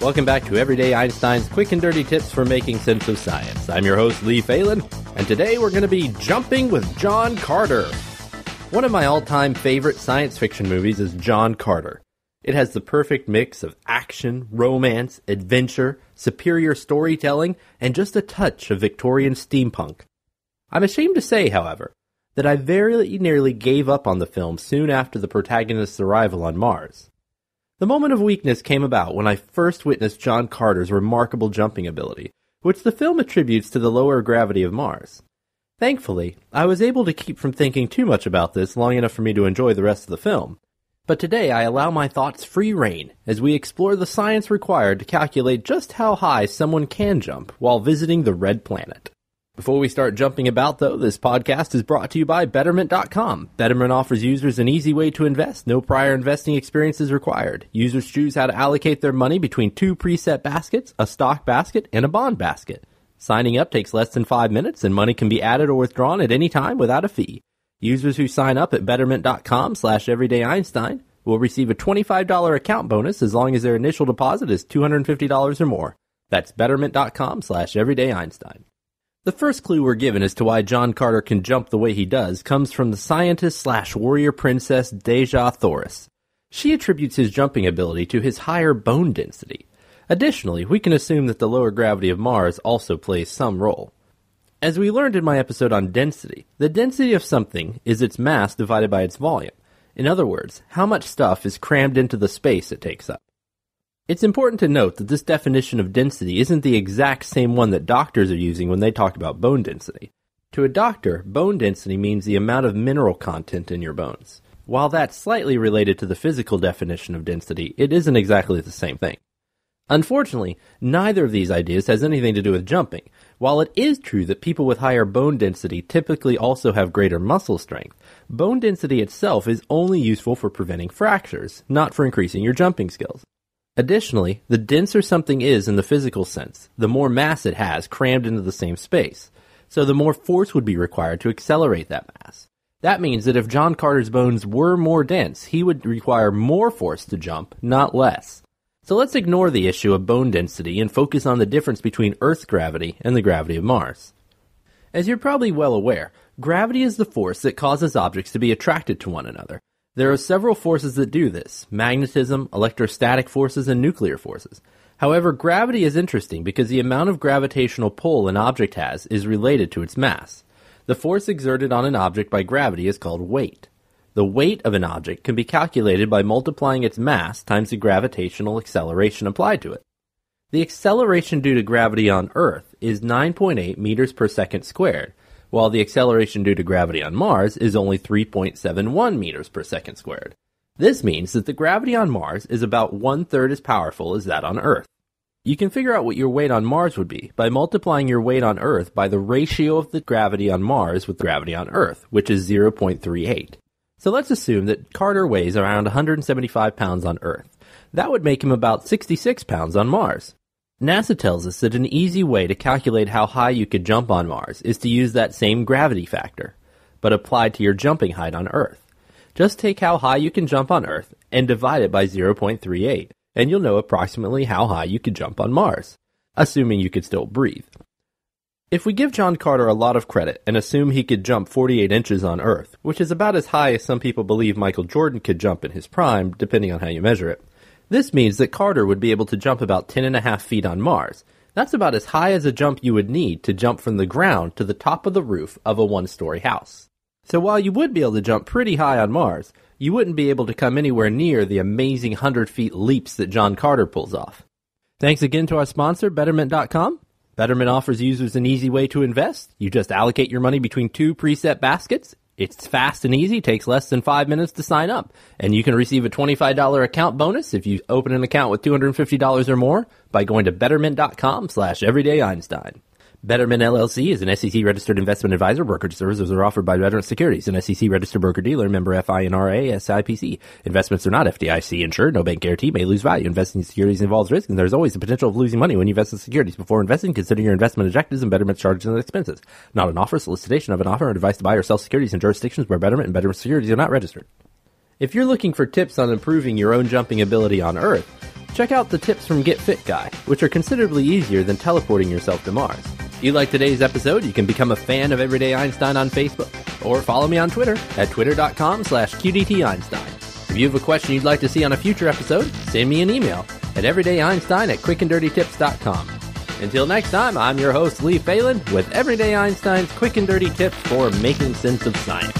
Welcome back to Everyday Einstein's quick and dirty tips for making sense of science. I'm your host, Lee Phelan, and today we're going to be jumping with John Carter. One of my all time favorite science fiction movies is John Carter. It has the perfect mix of action, romance, adventure, superior storytelling, and just a touch of Victorian steampunk. I'm ashamed to say, however, that I very nearly gave up on the film soon after the protagonist's arrival on Mars. The moment of weakness came about when I first witnessed John Carter's remarkable jumping ability, which the film attributes to the lower gravity of Mars. Thankfully, I was able to keep from thinking too much about this long enough for me to enjoy the rest of the film. But today I allow my thoughts free rein as we explore the science required to calculate just how high someone can jump while visiting the red planet. Before we start jumping about, though, this podcast is brought to you by Betterment.com. Betterment offers users an easy way to invest. No prior investing experience is required. Users choose how to allocate their money between two preset baskets, a stock basket, and a bond basket. Signing up takes less than five minutes, and money can be added or withdrawn at any time without a fee. Users who sign up at Betterment.com slash EverydayEinstein will receive a $25 account bonus as long as their initial deposit is $250 or more. That's Betterment.com slash EverydayEinstein. The first clue we're given as to why John Carter can jump the way he does comes from the scientist slash warrior princess Dejah Thoris. She attributes his jumping ability to his higher bone density. Additionally, we can assume that the lower gravity of Mars also plays some role. As we learned in my episode on density, the density of something is its mass divided by its volume. In other words, how much stuff is crammed into the space it takes up. It's important to note that this definition of density isn't the exact same one that doctors are using when they talk about bone density. To a doctor, bone density means the amount of mineral content in your bones. While that's slightly related to the physical definition of density, it isn't exactly the same thing. Unfortunately, neither of these ideas has anything to do with jumping. While it is true that people with higher bone density typically also have greater muscle strength, bone density itself is only useful for preventing fractures, not for increasing your jumping skills. Additionally, the denser something is in the physical sense, the more mass it has crammed into the same space. So the more force would be required to accelerate that mass. That means that if John Carter's bones were more dense, he would require more force to jump, not less. So let's ignore the issue of bone density and focus on the difference between Earth's gravity and the gravity of Mars. As you're probably well aware, gravity is the force that causes objects to be attracted to one another, there are several forces that do this magnetism, electrostatic forces, and nuclear forces. However, gravity is interesting because the amount of gravitational pull an object has is related to its mass. The force exerted on an object by gravity is called weight. The weight of an object can be calculated by multiplying its mass times the gravitational acceleration applied to it. The acceleration due to gravity on Earth is 9.8 meters per second squared, while the acceleration due to gravity on Mars is only 3.71 meters per second squared. This means that the gravity on Mars is about one third as powerful as that on Earth. You can figure out what your weight on Mars would be by multiplying your weight on Earth by the ratio of the gravity on Mars with gravity on Earth, which is 0.38. So let's assume that Carter weighs around 175 pounds on Earth. That would make him about 66 pounds on Mars. NASA tells us that an easy way to calculate how high you could jump on Mars is to use that same gravity factor, but applied to your jumping height on Earth. Just take how high you can jump on Earth and divide it by 0.38, and you'll know approximately how high you could jump on Mars, assuming you could still breathe. If we give John Carter a lot of credit and assume he could jump 48 inches on Earth, which is about as high as some people believe Michael Jordan could jump in his prime, depending on how you measure it, this means that Carter would be able to jump about 10.5 feet on Mars. That's about as high as a jump you would need to jump from the ground to the top of the roof of a one story house. So while you would be able to jump pretty high on Mars, you wouldn't be able to come anywhere near the amazing 100 feet leaps that John Carter pulls off. Thanks again to our sponsor, Betterment.com. Betterment offers users an easy way to invest. You just allocate your money between two preset baskets. It's fast and easy, takes less than five minutes to sign up. And you can receive a $25 account bonus if you open an account with $250 or more by going to betterment.com slash everyday Einstein. Betterment LLC is an SEC registered investment advisor. Brokerage services are offered by Betterment Securities, an SEC registered broker dealer, member FINRA, SIPC. Investments are not FDIC insured. No bank guarantee may lose value. Investing in securities involves risk, and there's always the potential of losing money when you invest in securities. Before investing, consider your investment objectives and Betterment charges and expenses. Not an offer, solicitation of an offer, or advice to buy or sell securities in jurisdictions where Betterment and Betterment Securities are not registered. If you're looking for tips on improving your own jumping ability on Earth, check out the tips from Get Fit Guy, which are considerably easier than teleporting yourself to Mars. If you like today's episode, you can become a fan of Everyday Einstein on Facebook or follow me on Twitter at twitter.com slash qdteinstein. If you have a question you'd like to see on a future episode, send me an email at everydayeinstein at quickanddirtytips.com. Until next time, I'm your host, Lee Phelan, with Everyday Einstein's quick and dirty tips for making sense of science.